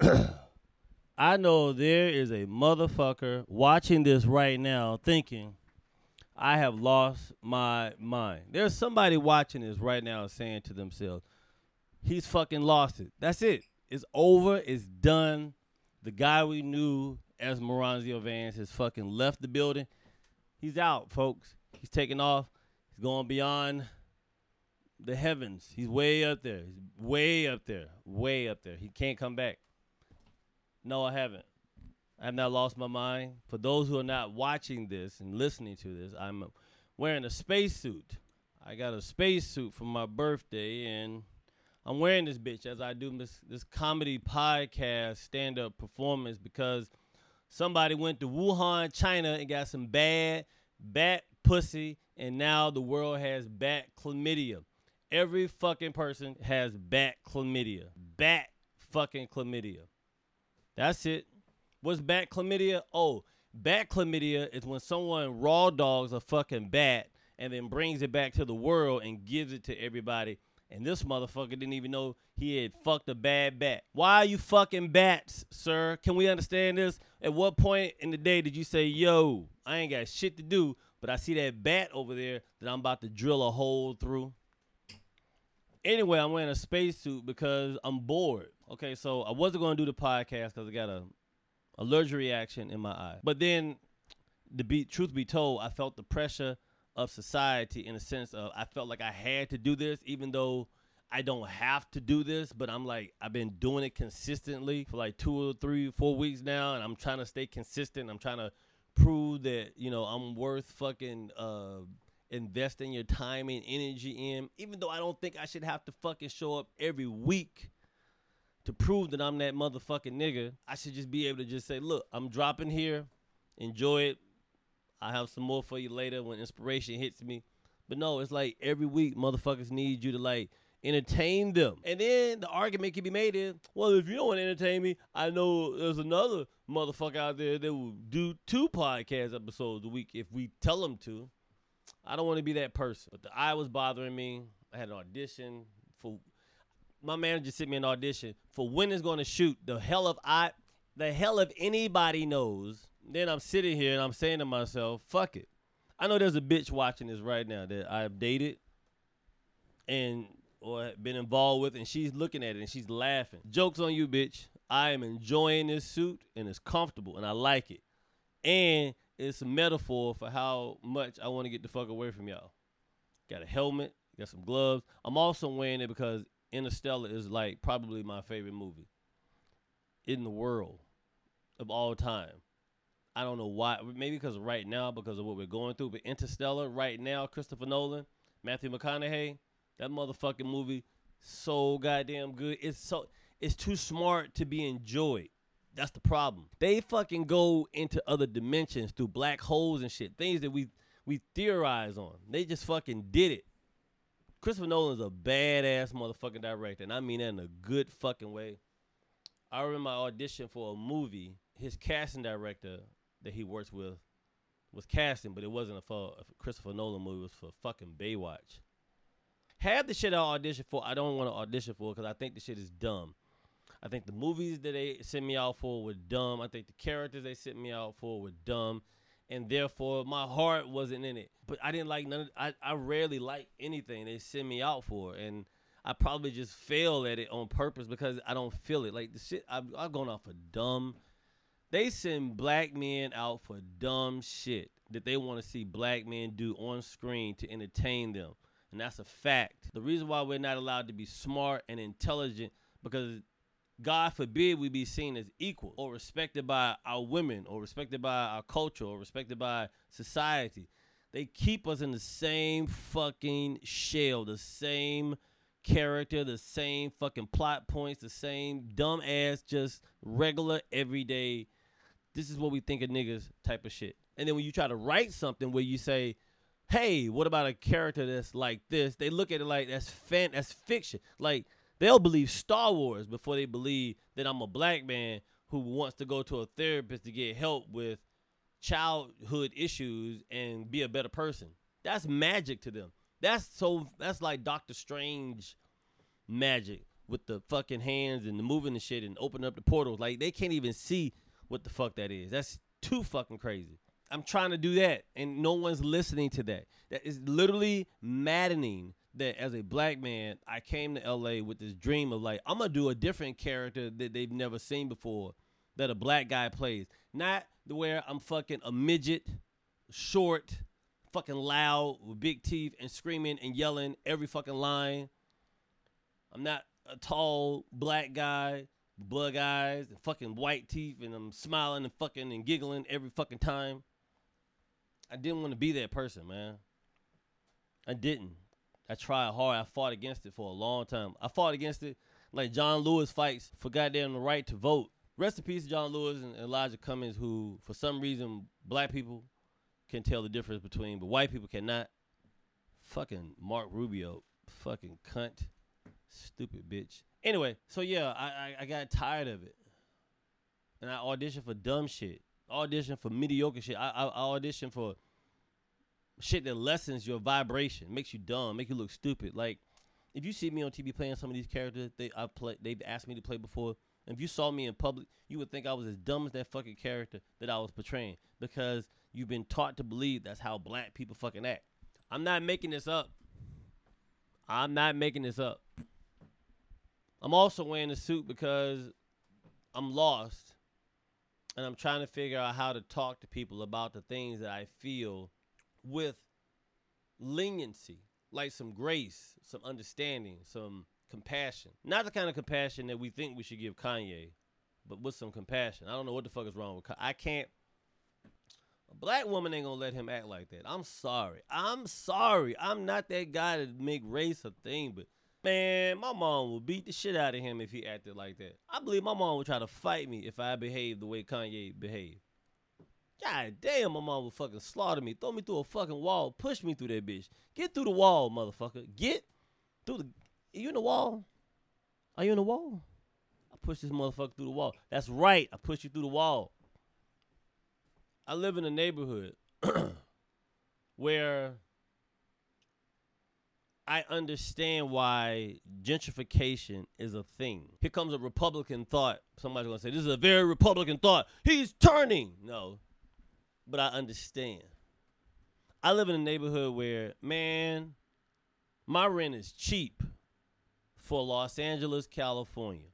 I know there is a motherfucker watching this right now thinking, I have lost my mind. There's somebody watching this right now saying to themselves, he's fucking lost it. That's it. It's over. It's done. The guy we knew as Moranzio Vance has fucking left the building. He's out, folks. He's taking off. He's going beyond the heavens. He's way up there. He's way up there. Way up there. He can't come back. No, I haven't. I have not lost my mind. For those who are not watching this and listening to this, I'm wearing a spacesuit. I got a spacesuit for my birthday, and I'm wearing this bitch as I do this, this comedy podcast stand up performance because somebody went to Wuhan, China, and got some bad bat pussy, and now the world has bat chlamydia. Every fucking person has bat chlamydia. Bat fucking chlamydia. That's it. What's bat chlamydia? Oh, bat chlamydia is when someone raw dogs a fucking bat and then brings it back to the world and gives it to everybody. And this motherfucker didn't even know he had fucked a bad bat. Why are you fucking bats, sir? Can we understand this? At what point in the day did you say, yo, I ain't got shit to do, but I see that bat over there that I'm about to drill a hole through? Anyway, I'm wearing a spacesuit because I'm bored. Okay, so I wasn't going to do the podcast because I got a allergic reaction in my eye. But then, the be truth be told, I felt the pressure of society in a sense of I felt like I had to do this, even though I don't have to do this. But I'm like I've been doing it consistently for like two or three, four weeks now, and I'm trying to stay consistent. I'm trying to prove that you know I'm worth fucking. Uh, investing your time and energy in, even though I don't think I should have to fucking show up every week to prove that I'm that motherfucking nigga. I should just be able to just say, look, I'm dropping here, enjoy it. I'll have some more for you later when inspiration hits me. But no, it's like every week motherfuckers need you to like entertain them. And then the argument can be made is, well, if you don't want to entertain me, I know there's another motherfucker out there that will do two podcast episodes a week if we tell them to. I don't want to be that person. But the eye was bothering me. I had an audition for my manager sent me an audition for when it's going to shoot. The hell of I, the hell if anybody knows. Then I'm sitting here and I'm saying to myself, "Fuck it." I know there's a bitch watching this right now that I've dated and or been involved with, and she's looking at it and she's laughing. Jokes on you, bitch. I am enjoying this suit and it's comfortable and I like it, and it's a metaphor for how much I want to get the fuck away from y'all. Got a helmet, got some gloves. I'm also wearing it because Interstellar is like probably my favorite movie in the world of all time. I don't know why. Maybe because right now, because of what we're going through. But Interstellar, right now, Christopher Nolan, Matthew McConaughey, that motherfucking movie, so goddamn good. It's so it's too smart to be enjoyed. That's the problem. They fucking go into other dimensions through black holes and shit. Things that we we theorize on. They just fucking did it. Christopher Nolan's a badass motherfucking director, and I mean that in a good fucking way. I remember my audition for a movie. His casting director that he works with was casting, but it wasn't a for a Christopher Nolan movie. It was for fucking Baywatch. Have the shit I audition for. I don't want to audition for because I think the shit is dumb. I think the movies that they sent me out for were dumb. I think the characters they sent me out for were dumb and therefore my heart wasn't in it. But I didn't like none. Of, I I rarely like anything they send me out for, and I probably just fail at it on purpose because I don't feel it. Like the shit, I've, I've gone off for dumb. They send black men out for dumb shit that they want to see black men do on screen to entertain them, and that's a fact. The reason why we're not allowed to be smart and intelligent because God forbid we be seen as equal or respected by our women or respected by our culture or respected by society. They keep us in the same fucking shell, the same character, the same fucking plot points, the same dumb ass, just regular, everyday. This is what we think of niggas type of shit. And then when you try to write something where you say, hey, what about a character that's like this? They look at it like that's fan, that's fiction. Like They'll believe Star Wars before they believe that I'm a black man who wants to go to a therapist to get help with childhood issues and be a better person. That's magic to them. That's so that's like Doctor Strange magic with the fucking hands and the moving and shit and opening up the portals. Like they can't even see what the fuck that is. That's too fucking crazy. I'm trying to do that, and no one's listening to that. That is literally maddening. That as a black man, I came to LA with this dream of like I'm gonna do a different character that they've never seen before, that a black guy plays. Not the where I'm fucking a midget, short, fucking loud with big teeth and screaming and yelling every fucking line. I'm not a tall black guy, bug eyes and fucking white teeth, and I'm smiling and fucking and giggling every fucking time. I didn't want to be that person, man. I didn't. I tried hard. I fought against it for a long time. I fought against it like John Lewis fights for goddamn the right to vote. Rest in peace, John Lewis and Elijah Cummings, who for some reason black people can tell the difference between, but white people cannot. Fucking Mark Rubio, fucking cunt, stupid bitch. Anyway, so yeah, I, I, I got tired of it, and I auditioned for dumb shit. Auditioned for mediocre shit. I, I, I audition for shit that lessens your vibration, makes you dumb, make you look stupid. Like if you see me on TV playing some of these characters they I play, they've asked me to play before. If you saw me in public, you would think I was as dumb as that fucking character that I was portraying because you've been taught to believe that's how black people fucking act. I'm not making this up. I'm not making this up. I'm also wearing a suit because I'm lost and I'm trying to figure out how to talk to people about the things that I feel with leniency, like some grace, some understanding, some compassion. Not the kind of compassion that we think we should give Kanye, but with some compassion. I don't know what the fuck is wrong with Kanye. I can't a black woman ain't gonna let him act like that. I'm sorry. I'm sorry. I'm not that guy to make race a thing, but man, my mom would beat the shit out of him if he acted like that. I believe my mom would try to fight me if I behaved the way Kanye behaved. God damn, my mom would fucking slaughter me, throw me through a fucking wall, push me through that bitch. Get through the wall, motherfucker. Get through the. Are you in the wall? Are you in the wall? I push this motherfucker through the wall. That's right. I push you through the wall. I live in a neighborhood where I understand why gentrification is a thing. Here comes a Republican thought. Somebody's gonna say, This is a very Republican thought. He's turning. No. But I understand. I live in a neighborhood where, man, my rent is cheap for Los Angeles, California.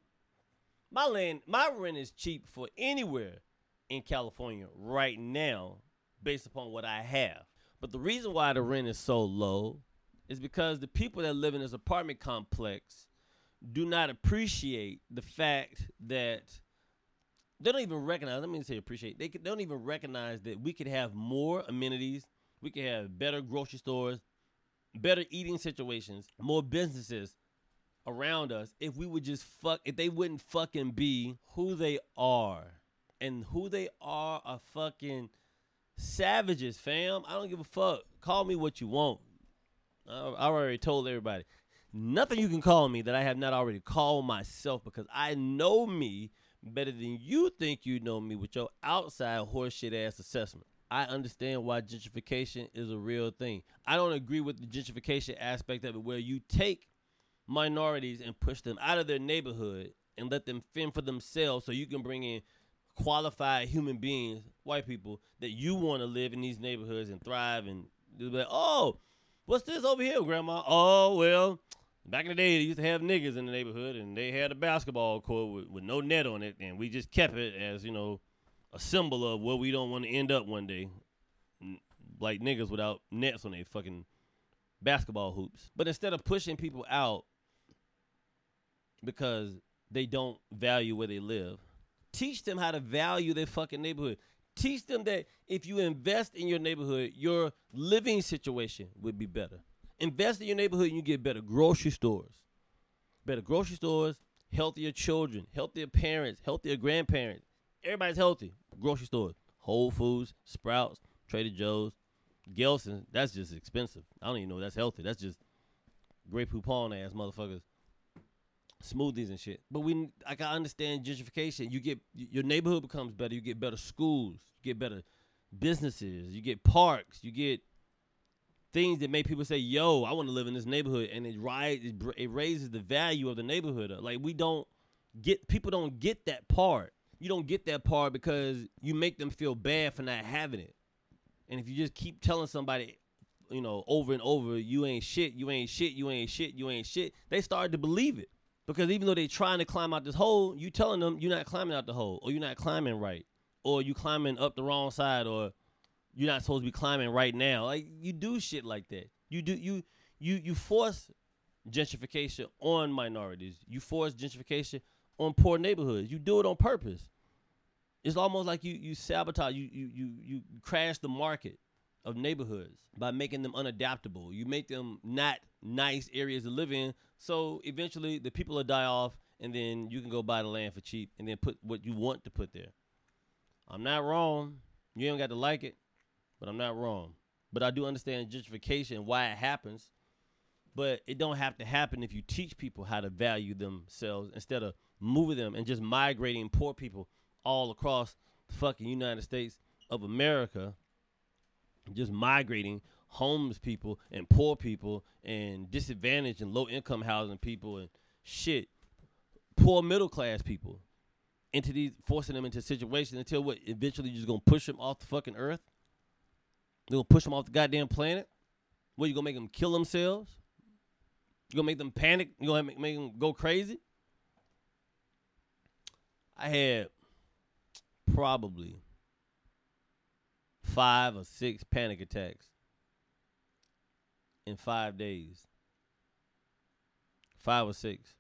My land, my rent is cheap for anywhere in California right now based upon what I have. But the reason why the rent is so low is because the people that live in this apartment complex do not appreciate the fact that they don't even recognize. Let me say appreciate. They, they don't even recognize that we could have more amenities. We could have better grocery stores, better eating situations, more businesses around us if we would just fuck. If they wouldn't fucking be who they are and who they are are fucking savages, fam. I don't give a fuck. Call me what you want. I, I already told everybody. Nothing you can call me that I have not already called myself because I know me better than you think you know me with your outside horseshit ass assessment. I understand why gentrification is a real thing. I don't agree with the gentrification aspect of it where you take minorities and push them out of their neighborhood and let them fend for themselves so you can bring in qualified human beings, white people, that you want to live in these neighborhoods and thrive and be like, oh, what's this over here, grandma? Oh, well, back in the day, they used to have niggas in the neighborhood and they had a basketball court with, with no net on it, and we just kept it as, you know, a symbol of where we don't want to end up one day. Like niggas without nets on their fucking basketball hoops. But instead of pushing people out because they don't value where they live, Teach them how to value their fucking neighborhood. Teach them that if you invest in your neighborhood, your living situation would be better. Invest in your neighborhood and you get better grocery stores. Better grocery stores, healthier children, healthier parents, healthier grandparents. Everybody's healthy. Grocery stores, Whole Foods, Sprouts, Trader Joe's, Gelson's. That's just expensive. I don't even know that's healthy. That's just Grey Poupon ass motherfuckers smoothies and shit. But we, like, I understand gentrification. You get your neighborhood becomes better. You get better schools. You get better businesses. You get parks. You get things that make people say, "Yo, I want to live in this neighborhood," and it rise, it, raises the value of the neighborhood. Like we don't get people don't get that part. You don't get that part because you make them feel bad for not having it. And if you just keep telling somebody, you know, over and over, you ain't shit, you ain't shit, you ain't shit, you ain't shit, they start to believe it. Because even though they're trying to climb out this hole, you telling them you're not climbing out the hole, or you're not climbing right, or you climbing up the wrong side, or you're not supposed to be climbing right now. Like you do shit like that. You do you you you force gentrification on minorities. You force gentrification on poor neighborhoods. You do it on purpose. It's almost like you you sabotage you you you you crash the market of neighborhoods by making them unadaptable. You make them not nice areas to live in. So eventually the people will die off and then you can go buy the land for cheap and then put what you want to put there. I'm not wrong. You ain't got to like it, but I'm not wrong. But I do understand gentrification why it happens. But it don't have to happen if you teach people how to value themselves instead of moving them and just migrating poor people all across the fucking United States of America just migrating homeless people and poor people and disadvantaged and low income housing people and shit, poor middle class people into these, forcing them into situations until what? Eventually, you're just gonna push them off the fucking earth. You're gonna push them off the goddamn planet. What you gonna make them kill themselves? You gonna make them panic? You gonna make, make them go crazy? I had probably five or six panic attacks in five days. Five or six.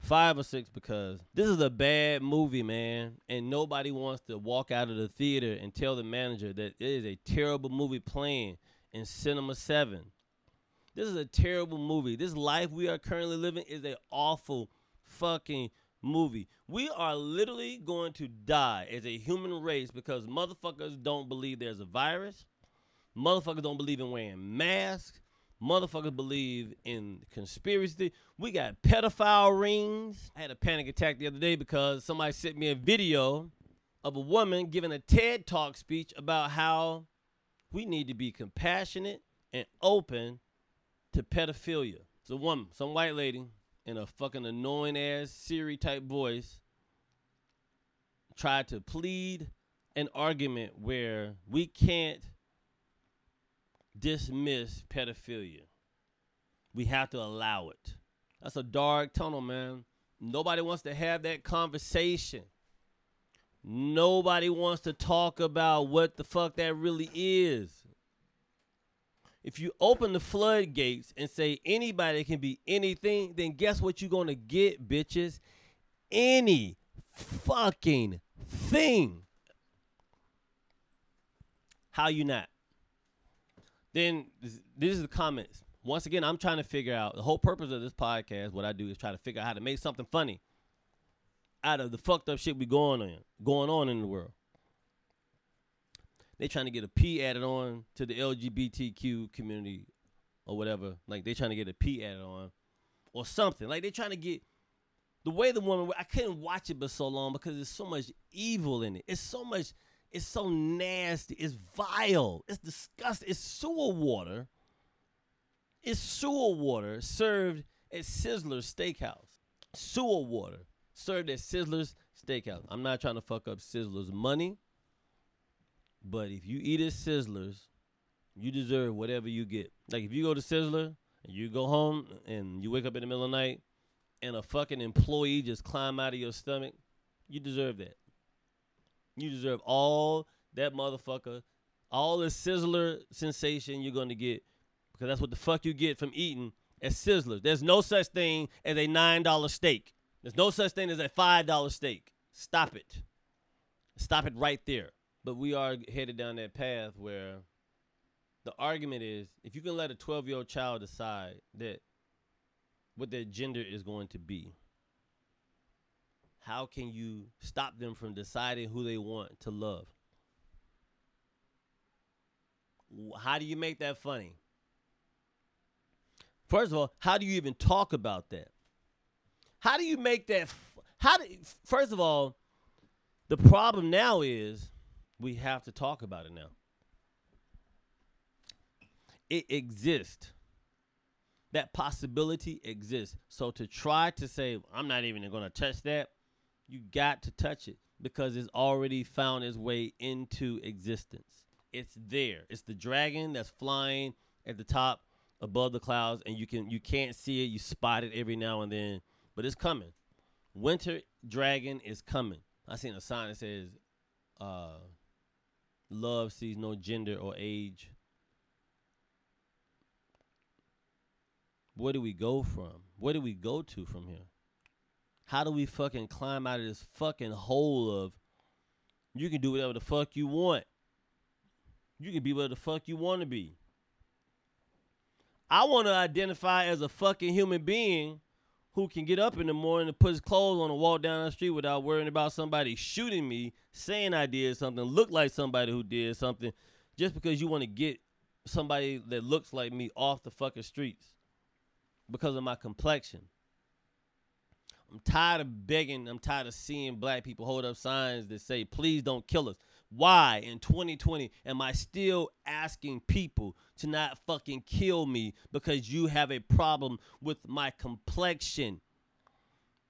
Five or six because this is a bad movie, man. And nobody wants to walk out of the theater and tell the manager that it is a terrible movie playing in Cinema 7. This is a terrible movie. This life we are currently living is an awful fucking movie. We are literally going to die as a human race because motherfuckers don't believe there's a virus. Motherfuckers don't believe in wearing masks. Motherfuckers believe in conspiracy. We got pedophile rings. I had a panic attack the other day because somebody sent me a video of a woman giving a TED Talk speech about how we need to be compassionate and open to pedophilia. It's a woman, some white lady, in a fucking annoying ass Siri type voice tried to plead an argument where we can't dismiss pedophilia. We have to allow it. That's a dark tunnel, man. Nobody wants to have that conversation. Nobody wants to talk about what the fuck that really is. If you open the floodgates and say anybody can be anything, then guess what you're going to get, bitches? Any fucking thing. How you not? Then this is the comments. Once again, I'm trying to figure out the whole purpose of this podcast. What I do is try to figure out how to make something funny out of the fucked up shit we going on, going on in the world. They trying to get a P added on to the LGBTQ community or whatever. Like they trying to get a P added on or something. Like they trying to get the way the woman. I couldn't watch it but so long because there's so much evil in it. It's so much. It's so nasty. It's vile. It's disgusting. It's sewer water. It's sewer water served at Sizzler's Steakhouse. Sewer water served at Sizzler's Steakhouse. I'm not trying to fuck up Sizzler's money. But if you eat at Sizzlers, you deserve whatever you get. Like if you go to Sizzler and you go home and you wake up in the middle of the night and a fucking employee just climb out of your stomach, you deserve that. You deserve all that motherfucker, all the Sizzler sensation you're gonna get because that's what the fuck you get from eating at Sizzler. There's no such thing as a nine dollar steak. There's no such thing as a five dollar steak. Stop it. Stop it right there. But we are headed down that path where the argument is if you can let a 12 year old child decide that what their gender is going to be, how can you stop them from deciding who they want to love? How do you make that funny? First of all, how do you even talk about that? How do you make that? F- how do? First of all, the problem now is we have to talk about it now. It exists. That possibility exists. So to try to say I'm not even going to touch that, you got to touch it because it's already found its way into existence. It's there. It's the dragon that's flying at the top above the clouds and you can you can't see it, you spot it every now and then, but it's coming. Winter dragon is coming. I seen a sign that says uh love sees no gender or age. Where do we go from? Where do we go to from here? How do we fucking climb out of this fucking hole of you can do whatever the fuck you want? You can be whatever the fuck you want to be. I want to identify as a fucking human being who can get up in the morning and put his clothes on and walk down the street without worrying about somebody shooting me, saying I did something, look like somebody who did something, just because you want to get somebody that looks like me off the fucking streets because of my complexion. I'm tired of begging, I'm tired of seeing black people hold up signs that say, please don't kill us. Why in 2020 am I still asking people to not fucking kill me because you have a problem with my complexion?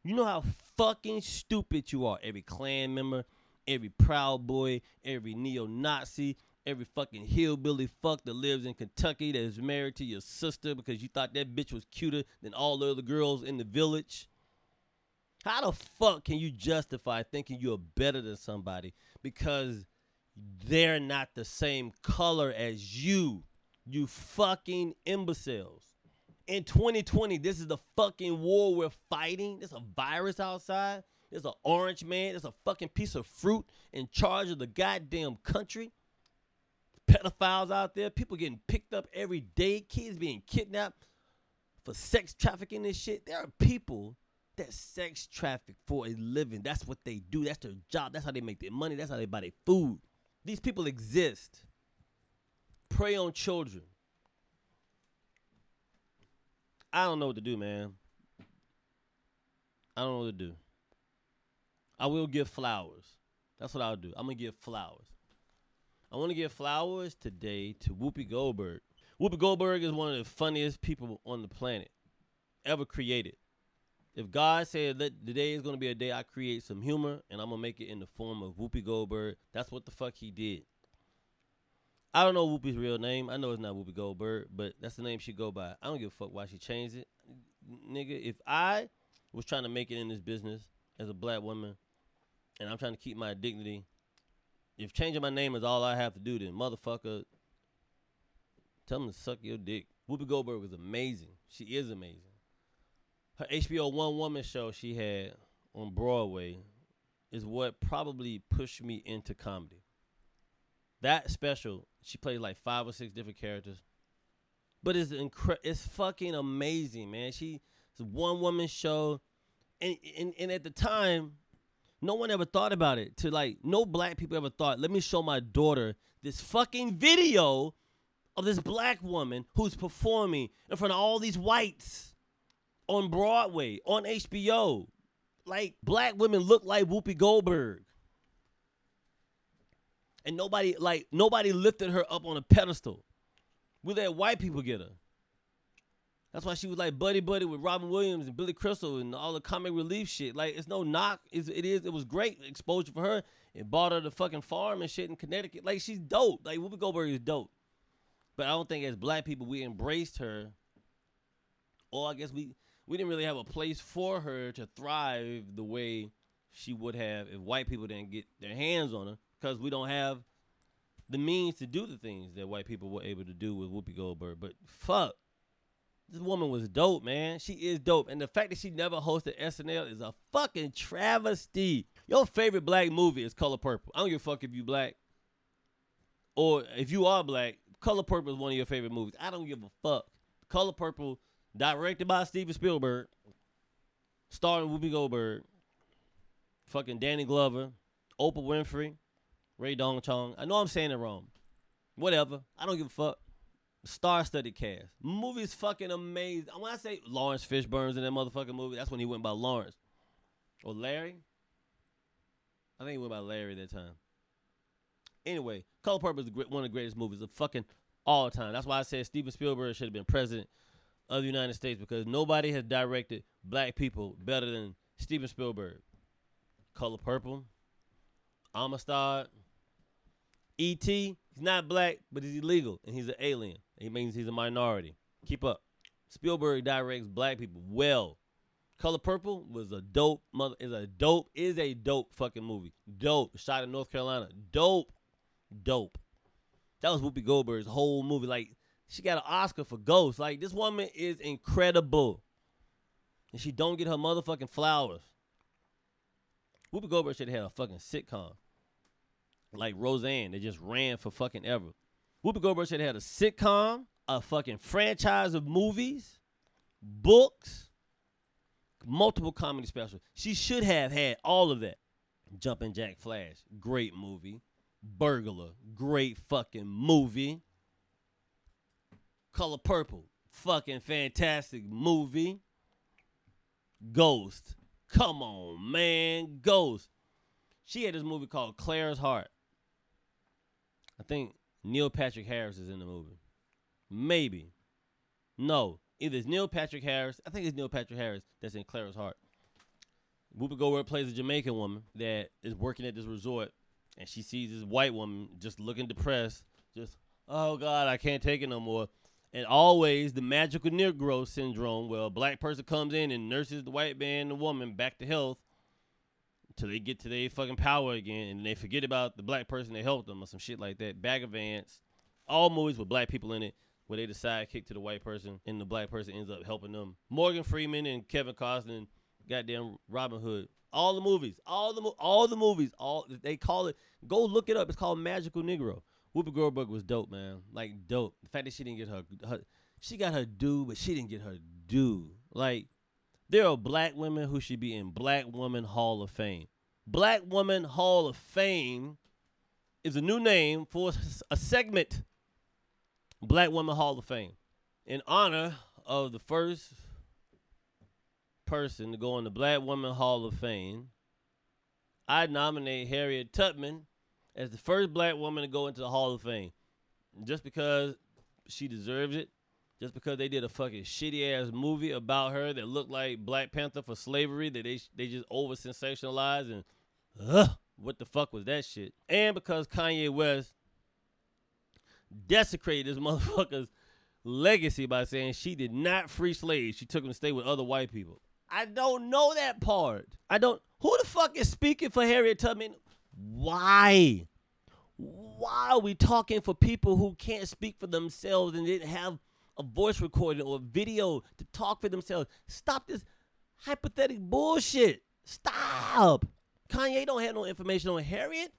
You know how fucking stupid you are. Every Klan member, every Proud Boy, every neo Nazi, every fucking hillbilly fuck that lives in Kentucky that is married to your sister because you thought that bitch was cuter than all the other girls in the village. How the fuck can you justify thinking you're better than somebody because they're not the same color as you? You fucking imbeciles. In 2020, this is the fucking war we're fighting. There's a virus outside. There's an orange man. There's a fucking piece of fruit in charge of the goddamn country. Pedophiles out there. People getting picked up every day. Kids being kidnapped for sex trafficking and shit. There are people that sex traffic for a living. That's what they do. That's their job. That's how they make their money. That's how they buy their food. These people exist. Prey on children. I don't know what to do, man. I don't know what to do. I will give flowers. That's what I'll do. I'm gonna give flowers. I want to give flowers today to Whoopi Goldberg. Whoopi Goldberg is one of the funniest people on the planet ever created. If God said that today is to be a day I create some humor and I'm to make it in the form of Whoopi Goldberg, that's what the fuck he did. I don't know Whoopi's real name. I know it's not Whoopi Goldberg, but that's the name she go by. I don't give a fuck why she changed it. Nigga, if I was trying to make it in this business as a black woman and I'm trying to keep my dignity, if changing my name is all I have to do, then motherfucker, tell them to suck your dick. Whoopi Goldberg was amazing. She is amazing her HBO One Woman show she had on Broadway is what probably pushed me into comedy. That special, she played like five or six different characters, but it's incre- it's fucking amazing, man. She it's a one woman show, and, and and at the time, no one ever thought about it. To like, no black people ever thought, let me show my daughter this fucking video of this black woman who's performing in front of all these whites on Broadway, on HBO. Like black women look like Whoopi Goldberg. And nobody like nobody lifted her up on a pedestal. We let white people get her. That's why she was like buddy buddy with Robin Williams and Billy Crystal and all the comic relief shit. Like it's no knock. It's, it is. It was great exposure for her. It bought her the fucking farm and shit in Connecticut. Like she's dope. Like Whoopi Goldberg is dope. But I don't think as black people we embraced her. Or I guess we we didn't really have a place for her to thrive the way she would have if white people didn't get their hands on her because we don't have the means to do the things that white people were able to do with Whoopi Goldberg. But fuck, this woman was dope, man. She is dope, and the fact that she never hosted SNL is a fucking travesty. Your favorite black movie is Color Purple. I don't give a fuck if you black or if you are black. Color Purple is one of your favorite movies. I don't give a fuck. Color Purple directed by Steven Spielberg, starring Whoopi Goldberg, fucking Danny Glover, Oprah Winfrey, Ray Dong Chong. I know I'm saying it wrong. Whatever. I don't give a fuck. Star-studded cast. Movie's fucking amazing. When I say Laurence Fishburne's in that motherfucking movie, that's when he went by Laurence. Or Larry? I think he went by Larry that time. Anyway, Color Purple is one of the greatest movies. of fucking all time. That's why I said Steven Spielberg should have been president of the United States because nobody has directed black people better than Steven Spielberg. Color Purple, Amistad, E.T. He's not black, but he's illegal and he's an alien. He means he's a minority. Keep up. Spielberg directs black people well. Color Purple was a dope mother is a dope is a dope fucking movie. Dope. Shot in North Carolina. Dope. Dope. That was Whoopi Goldberg's whole movie. Like she got an Oscar for Ghost. Like this woman is incredible. And she don't get her motherfucking flowers. Whoopi Goldberg should have had a fucking sitcom. Like Roseanne, they just ran for fucking ever. Whoopi Goldberg should have had a sitcom, a fucking franchise of movies, books, multiple comedy specials. She should have had all of that. Jumping Jack Flash, great movie. Burglar, great fucking movie. Color Purple, fucking fantastic movie. Ghost, come on, man. Ghost. She had this movie called Clara's Heart. I think Neil Patrick Harris is in the movie. Maybe. No. Either it's Neil Patrick Harris. I think it's Neil Patrick Harris that's in Clara's Heart. Whoopi Goldberg plays a Jamaican woman that is working at this resort, and she sees this white woman just looking depressed, just oh god, I can't take it no more. And always the magical Negro syndrome, where a black person comes in and nurses the white man and the woman back to health until they get to their fucking power again, and they forget about the black person that helped them or some shit like that. Bagger Vance, all movies with black people in it where they decide kick to the white person and the black person ends up helping them. Morgan Freeman and Kevin Costner, goddamn Robin Hood. All the movies, all the all the movies, all they call it. Go look it up. It's called Magical Negro. Whoopi Goldberg was dope, man. Like dope. The fact that she didn't get her, her she got her due, but she didn't get her due. Like there are black women who should be in Black Woman Hall of Fame. Black Woman Hall of Fame is a new name for a segment Black Woman Hall of Fame in honor of the first person to go in the Black Woman Hall of Fame. I nominate Harriet Tubman as the first black woman to go into the Hall of Fame. Just because she deserves it, just because they did a fucking shitty ass movie about her that looked like Black Panther for slavery that they they just over sensationalized and ugh, what the fuck was that shit? And because Kanye West desecrated this motherfucker's legacy by saying she did not free slaves. She took them to stay with other white people. I don't know that part. I don't. Who the fuck is speaking for Harriet Tubman? Why? Why are we talking for people who can't speak for themselves and didn't have a voice recording or video to talk for themselves? Stop this hypothetical bullshit. Stop. Kanye don't have no information on Harriet.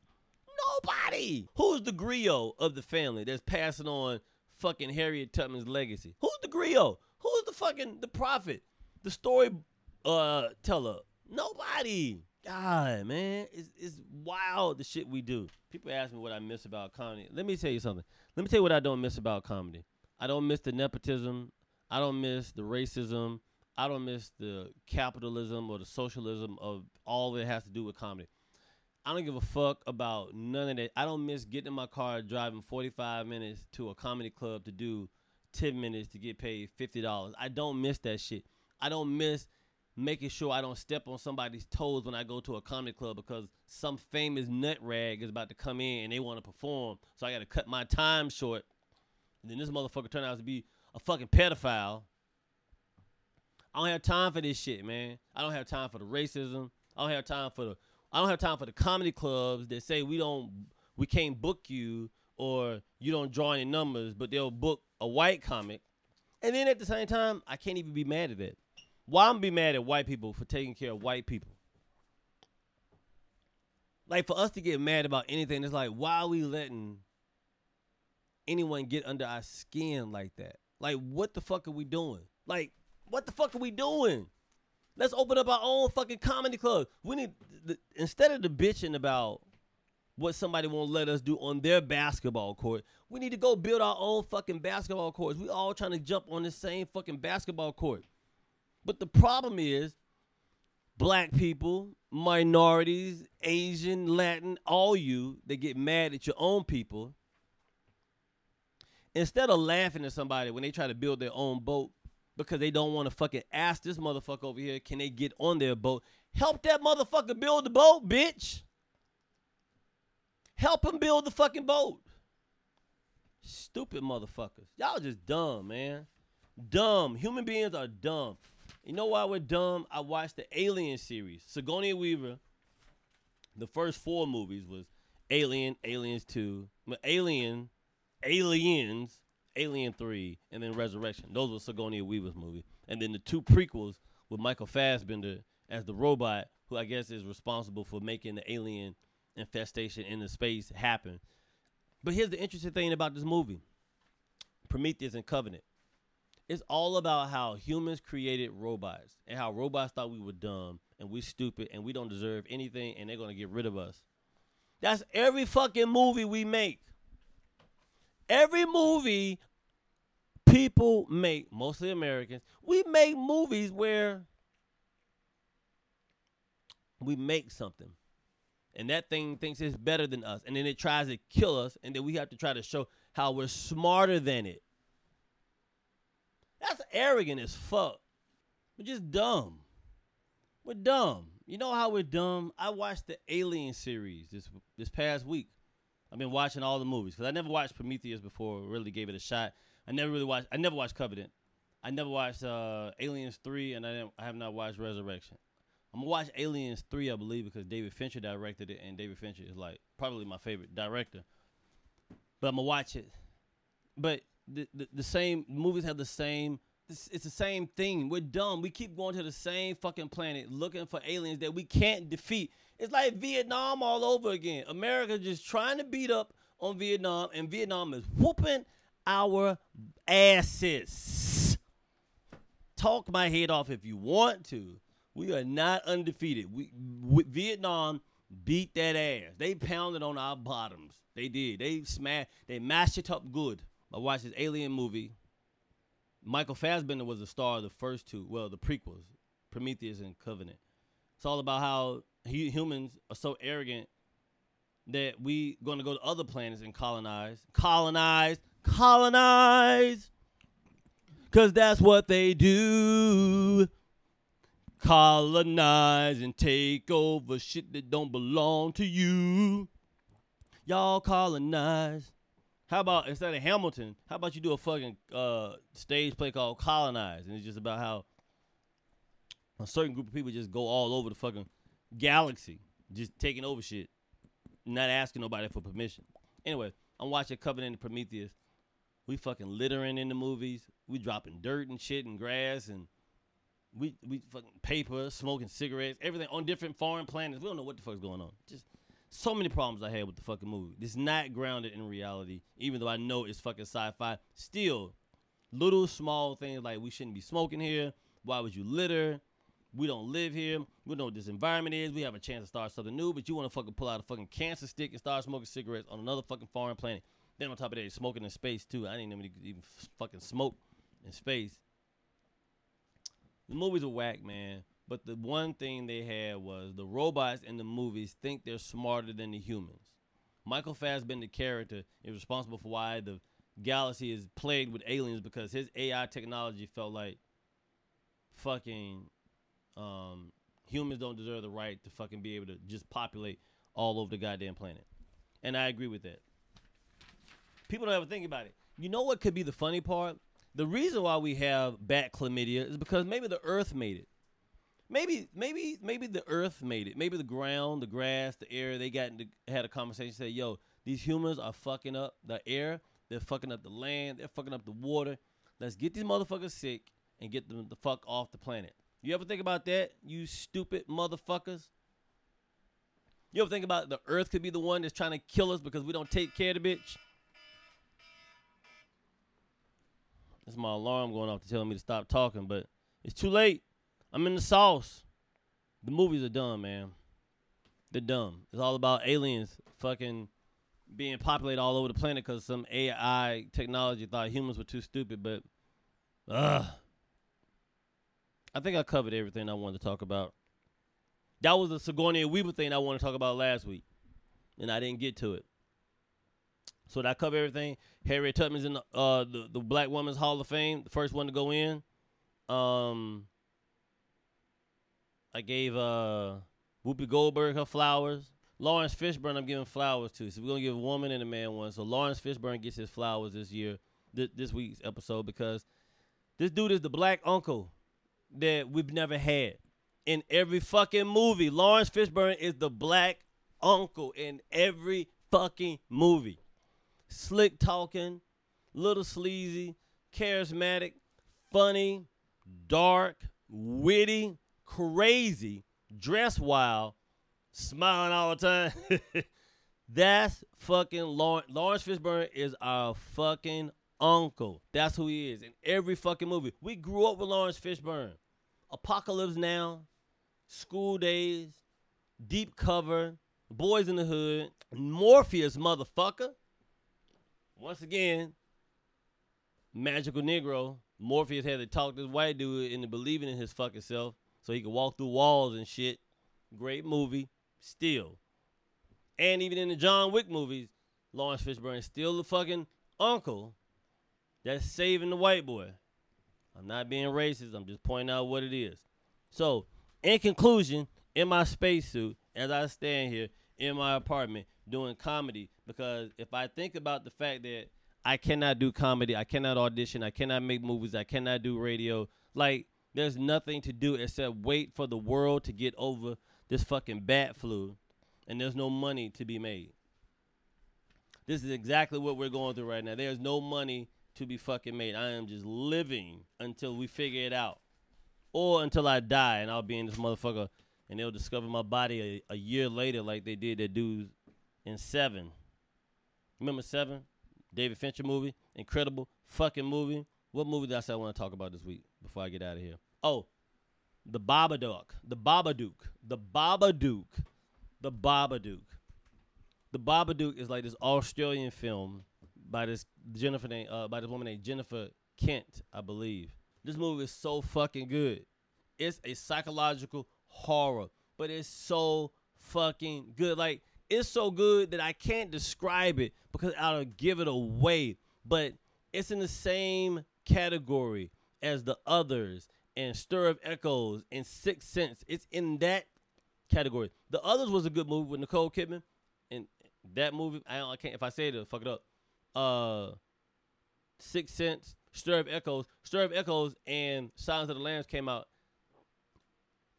Nobody. Who's the griot of the family that's passing on fucking Harriet Tubman's legacy? Who's the griot? Who's the fucking the prophet? The story uh teller? Nobody. God, man, it's it's wild the shit we do. People ask me what I miss about comedy. Let me tell you something. Let me tell you what I don't miss about comedy. I don't miss the nepotism. I don't miss the racism. I don't miss the capitalism or the socialism of all that has to do with comedy. I don't give a fuck about none of that. I don't miss getting in my car driving 45 minutes to a comedy club to do 10 minutes to get paid $50. I don't miss that shit. I don't miss making sure I don't step on somebody's toes when I go to a comedy club because some famous nut rag is about to come in and they want to perform. So I got to cut my time short. And then this motherfucker turned out to be a fucking pedophile. I don't have time for this shit, man. I don't have time for the racism. I don't have time for the I don't have time for the comedy clubs that say we don't we can't book you or you don't draw any numbers, but they'll book a white comic. And then at the same time, I can't even be mad at that. Why I'm be mad at white people for taking care of white people? Like for us to get mad about anything, it's like why are we letting anyone get under our skin like that? Like what the fuck are we doing? Like what the fuck are we doing? Let's open up our own fucking comedy club. We need the, instead of the bitching about what somebody won't let us do on their basketball court, we need to go build our own fucking basketball courts. We all trying to jump on the same fucking basketball court. But the problem is black people, minorities, Asian, Latin, all you that get mad at your own people instead of laughing at somebody when they try to build their own boat because they don't want to fucking ask this motherfucker over here, can they get on their boat? Help that motherfucker build the boat, bitch. Help him build the fucking boat. Stupid motherfuckers. Y'all just dumb, man. Dumb. Human beings are dumb. You know why we're dumb? I watched the Alien series. Sigourney Weaver. The first four movies was Alien, Aliens 2, Alien, Aliens, Alien 3, and then Resurrection. Those were Sigourney Weaver's movie. And then the two prequels with Michael Fassbender as the robot, who I guess is responsible for making the alien infestation in the space happen. But here's the interesting thing about this movie Prometheus and Covenant. It's all about how humans created robots and how robots thought we were dumb and we stupid and we don't deserve anything and they're gonna get rid of us. That's every fucking movie we make. Every movie people make, mostly Americans, we make movies where we make something. And that thing thinks it's better than us. And then it tries to kill us. And then we have to try to show how we're smarter than it. That's arrogant as fuck. We're just dumb. We're dumb. You know how we're dumb? I watched the Alien series this this past week. I've been watching all the movies because I never watched Prometheus before. Really gave it a shot. I never really watched. I never watched Covenant. I never watched uh, Aliens three, and I, I have not watched Resurrection. I'm gonna watch Aliens three, I believe, because David Fincher directed it, and David Fincher is like probably my favorite director. But I'm gonna watch it. But the the, same movies have the same. It's, it's the same thing. We're dumb. We keep going to the same fucking planet looking for aliens that we can't defeat. It's like Vietnam all over again. America just trying to beat up on Vietnam, and Vietnam is whooping our asses. Talk my head off if you want to. We are not undefeated. We, we Vietnam beat that ass. They pounded on our bottoms. They did. They smashed. They mashed it up good. I watched this Alien movie. Michael Fassbender was the star of the first two. Well, the prequels, Prometheus and Covenant. It's all about how he, humans are so arrogant that we going to go to other planets and colonize, colonize, colonize. Cause that's what they do colonize and take over shit that don't belong to you. Y'all colonize. How about instead of Hamilton, how about you do a fucking uh, stage play called Colonize? And it's just about how a certain group of people just go all over the fucking galaxy, just taking over shit, not asking nobody for permission. Anyway, I'm watching Covenant and Prometheus. We fucking littering in the movies. We dropping dirt and shit and grass and we we fucking paper, smoking cigarettes, everything on different foreign planets. We don't know what the fuck's going on. Just so many problems I had with the fucking movie. It's not grounded in reality, even though I know it's fucking sci-fi. Still, little small things like we shouldn't be smoking here. Why would you litter? We don't live here. We know what this environment is. We have a chance to start something new, but you want to fucking pull out a fucking cancer stick and start smoking cigarettes on another fucking foreign planet. Then on top of that, you're smoking in space too. I didn't even even fucking smoke in space. The movies are whack, man. But the one thing they had was the robots in the movies think they're smarter than the humans. Michael Fassbender character is responsible for why the galaxy is plagued with aliens because his AI technology felt like fucking um, humans don't deserve the right to fucking be able to just populate all over the goddamn planet. And I agree with that. People don't ever think about it. You know what could be the funny part? The reason why we have bat chlamydia is because maybe the earth made it. Maybe, maybe, maybe the earth made it. Maybe the ground, the grass, the air. They got into, had a conversation. Say, yo, these humans are fucking up the air. They're fucking up the land. They're fucking up the water. Let's get these motherfuckers sick and get them the fuck off the planet. You ever think about that, you stupid motherfuckers? You ever think about the earth could be the one that's trying to kill us because we don't take care of the bitch? That's my alarm going off to tell me to stop talking, but it's too late. I'm in the sauce. The movies are dumb, man. They're dumb. It's all about aliens fucking being populated all over the planet because some AI technology thought humans were too stupid, but ugh. I think I covered everything I wanted to talk about. That was the Sigourney Weaver thing I wanted to talk about last week, and I didn't get to it. So I cover everything. Harriet Tubman's in the, uh, the the Black Women's Hall of Fame, the first one to go in. Um, I gave uh Whoopi Goldberg her flowers. Laurence Fishburne, I'm giving flowers to. So we're gonna give a woman and a man one. So Laurence Fishburne gets his flowers this year, th- this week's episode, because this dude is the black uncle that we've never had in every fucking movie. Laurence Fishburne is the black uncle in every fucking movie. Slick talking, little sleazy, charismatic, funny, dark, witty, crazy, dress wild, smiling all the time. That's fucking Laurence. Laurence Fishburne is our fucking uncle. That's who he is in every fucking movie. We grew up with Laurence Fishburne. Apocalypse Now, School Days, Deep Cover, Boys in the Hood, Morpheus, motherfucker. Once again, Magical Negro. Morpheus had to talk this white dude into believing in his fucking self so he could walk through walls and shit. Great movie, still. And even in the John Wick movies, Laurence Fishburne is still the fucking uncle that's saving the white boy. I'm not being racist. I'm just pointing out what it is. So, in conclusion, in my spacesuit, as I stand here in my apartment doing comedy, because if I think about the fact that I cannot do comedy, I cannot audition, I cannot make movies, I cannot do radio, like there's nothing to do except wait for the world to get over this fucking bat flu, and there's no money to be made. This is exactly what we're going through right now. There's no money to be fucking made. I am just living until we figure it out. Or until I die and I'll be in this motherfucker and they'll discover my body a, a year later like they did that dude in Seven. Remember Seven? David Fincher movie. Incredible fucking movie. What movie did I say I want to talk about this week before I get out of here? Oh, The Babadook. The Babadook. The Babadook. The Babadook. The Babadook is like this Australian film by this Jennifer uh, by this woman named Jennifer Kent, I believe. This movie is so fucking good. It's a psychological horror, but it's so fucking good. Like it's so good that I can't describe it because I'll give it away. But it's in the same category as the others and Stir of Echoes and Sixth Sense. It's in that category. The others was a good movie with Nicole Kidman, and that movie I, I can't if I say it, fuck it up. Uh, Sixth Sense, Stir of Echoes, Stir of Echoes, and Silence of the Lambs came out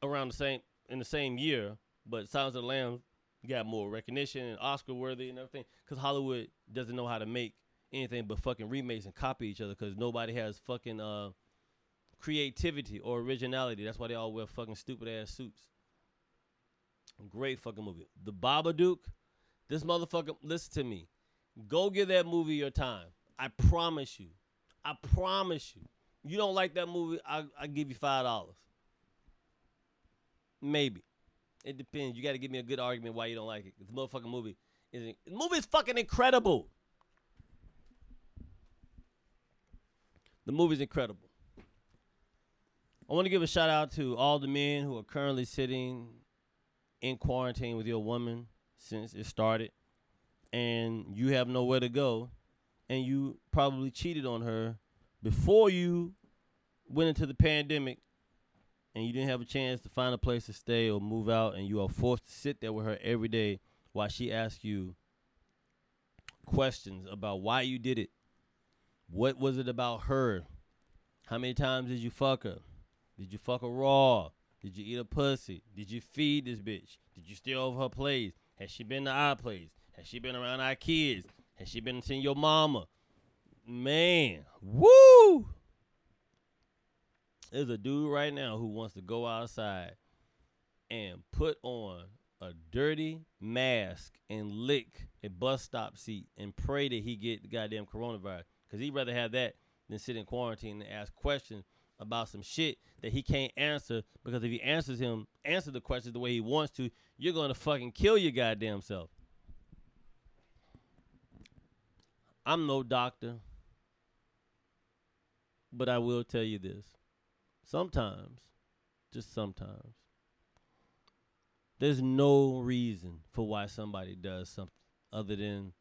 around the same in the same year, but Silence of the Lambs got more recognition and Oscar worthy and everything because Hollywood doesn't know how to make anything but fucking remakes and copy each other because nobody has fucking uh creativity or originality. That's why they all wear fucking stupid ass suits. Great fucking movie. The Babadook. This motherfucker. Listen to me. Go give that movie your time. I promise you. I promise you. You don't like that movie, I I give you five dollars. Maybe. It depends. You got to give me a good argument why you don't like it. The motherfucking movie is the movie is fucking incredible. The movie's incredible. I want to give a shout out to all the men who are currently sitting in quarantine with your woman since it started, and you have nowhere to go, and you probably cheated on her before you went into the pandemic, and you didn't have a chance to find a place to stay or move out, and you are forced to sit there with her every day while she asks you questions about why you did it. What was it about her? How many times did you fuck her? Did you fuck her raw? Did you eat a pussy? Did you feed this bitch? Did you steal over her place? Has she been to our place? Has she been around our kids? Has she been seeing your mama? Man, woo! There's a dude right now who wants to go outside and put on a dirty mask and lick a bus stop seat and pray that he get the goddamn coronavirus. Cause he'd rather have that than sit in quarantine and ask questions about some shit that he can't answer. Because if he answers him, answer the questions the way he wants to, you're gonna fucking kill your goddamn self. I'm no doctor, but I will tell you this. Sometimes, just sometimes, there's no reason for why somebody does something other than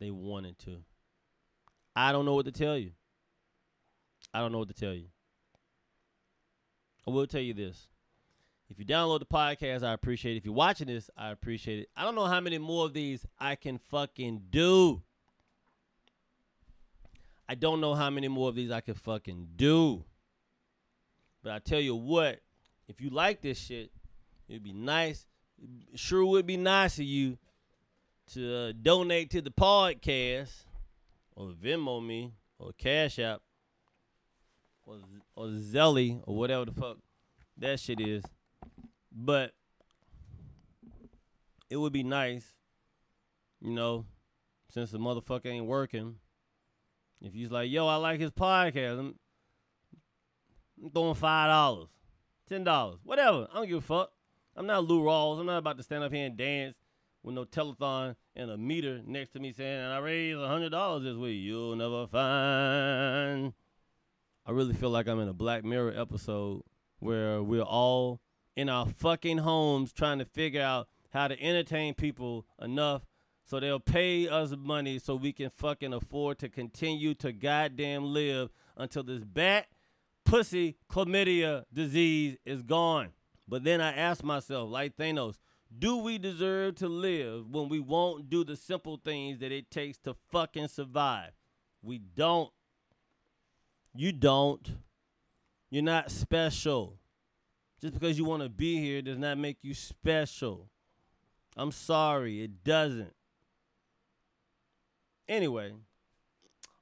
they wanted to. I don't know what to tell you. I don't know what to tell you. I will tell you this. If you download the podcast, I appreciate it. If you're watching this, I appreciate it. I don't know how many more of these I can fucking do. I don't know how many more of these I can fucking do. But I tell you what, if you like this shit, it'd be nice. Sure would be nice of you to uh, donate to the podcast or Venmo me or Cash App or, or Zelly or whatever the fuck that shit is. But it would be nice, you know, since the motherfucker ain't working. If he's like, yo, I like his podcast, I'm, I'm throwing five dollars, ten dollars, whatever. I don't give a fuck. I'm not Lou Rawls. I'm not about to stand up here and dance with no telethon and a meter next to me saying, and I raised a hundred dollars this week. You'll never find. I really feel like I'm in a Black Mirror episode where we're all in our fucking homes trying to figure out how to entertain people enough so they'll pay us money so we can fucking afford to continue to goddamn live until this bat pussy chlamydia disease is gone. But then I ask myself, like Thanos, do we deserve to live when we won't do the simple things that it takes to fucking survive? We don't. You don't. You're not special. Just because you want to be here does not make you special. I'm sorry, it doesn't. Anyway,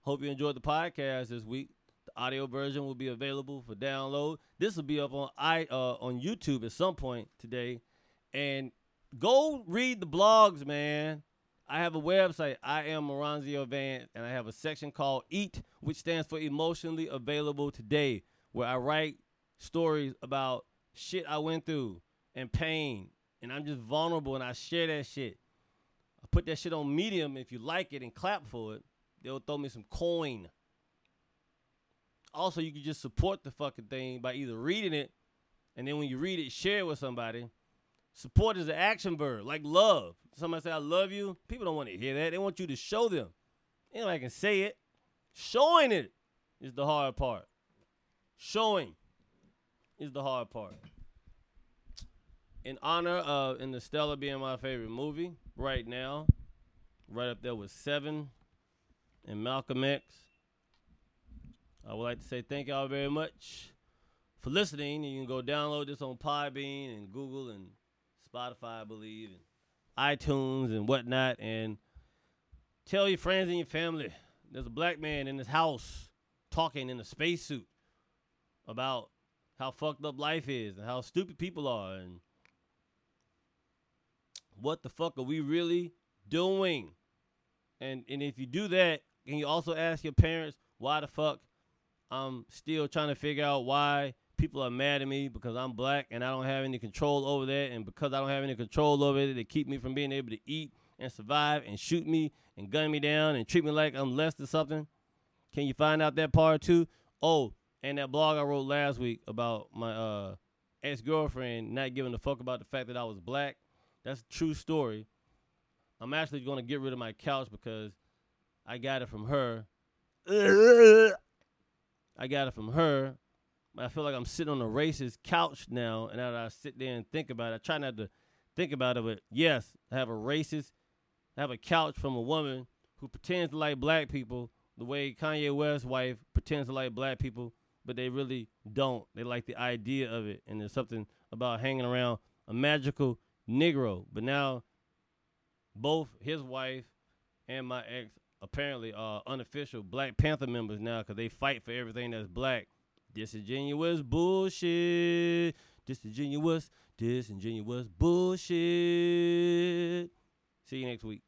hope you enjoyed the podcast this week. The audio version will be available for download. This will be up on i uh, on YouTube at some point today. And go read the blogs, man. I have a website. I am Moranzio Van, and I have a section called Eat, which stands for Emotionally Available Today, where I write stories about shit I went through and pain. And I'm just vulnerable and I share that shit. I put that shit on Medium. If you like it and clap for it, they'll throw me some coin. Also, you can just support the fucking thing by either reading it and then when you read it, share it with somebody. Support is an action verb, like love. Somebody say, I love you. People don't want to hear that. They want you to show them. Anybody can say it. Showing it is the hard part. Showing is the hard part. In honor of In the Interstellar being my favorite movie right now, right up there with Seven and Malcolm X, I would like to say thank y'all very much for listening. You can go download this on Podbean and Google and Spotify, I believe, and iTunes and whatnot, and tell your friends and your family there's a black man in this house talking in a spacesuit about how fucked up life is and how stupid people are and what the fuck are we really doing? And and if you do that, can you also ask your parents why the fuck I'm still trying to figure out why people are mad at me because I'm black and I don't have any control over that and because I don't have any control over it, they keep me from being able to eat and survive and shoot me and gun me down and treat me like I'm less than something. Can you find out that part too? Oh, and that blog I wrote last week about my uh, ex girlfriend not giving a fuck about the fact that I was black. That's a true story. I'm actually going to get rid of my couch because I got it from her. I got it from her. I feel like I'm sitting on a racist couch now, and I sit there and think about it. I try not to think about it, but yes, I have a racist, I have a couch from a woman who pretends to like black people the way Kanye West's wife pretends to like black people but they really don't. They like the idea of it, and there's something about hanging around a magical Negro. But now, both his wife and my ex apparently are unofficial Black Panther members now because they fight for everything that's black. Disingenuous bullshit. Disingenuous, disingenuous bullshit. See you next week.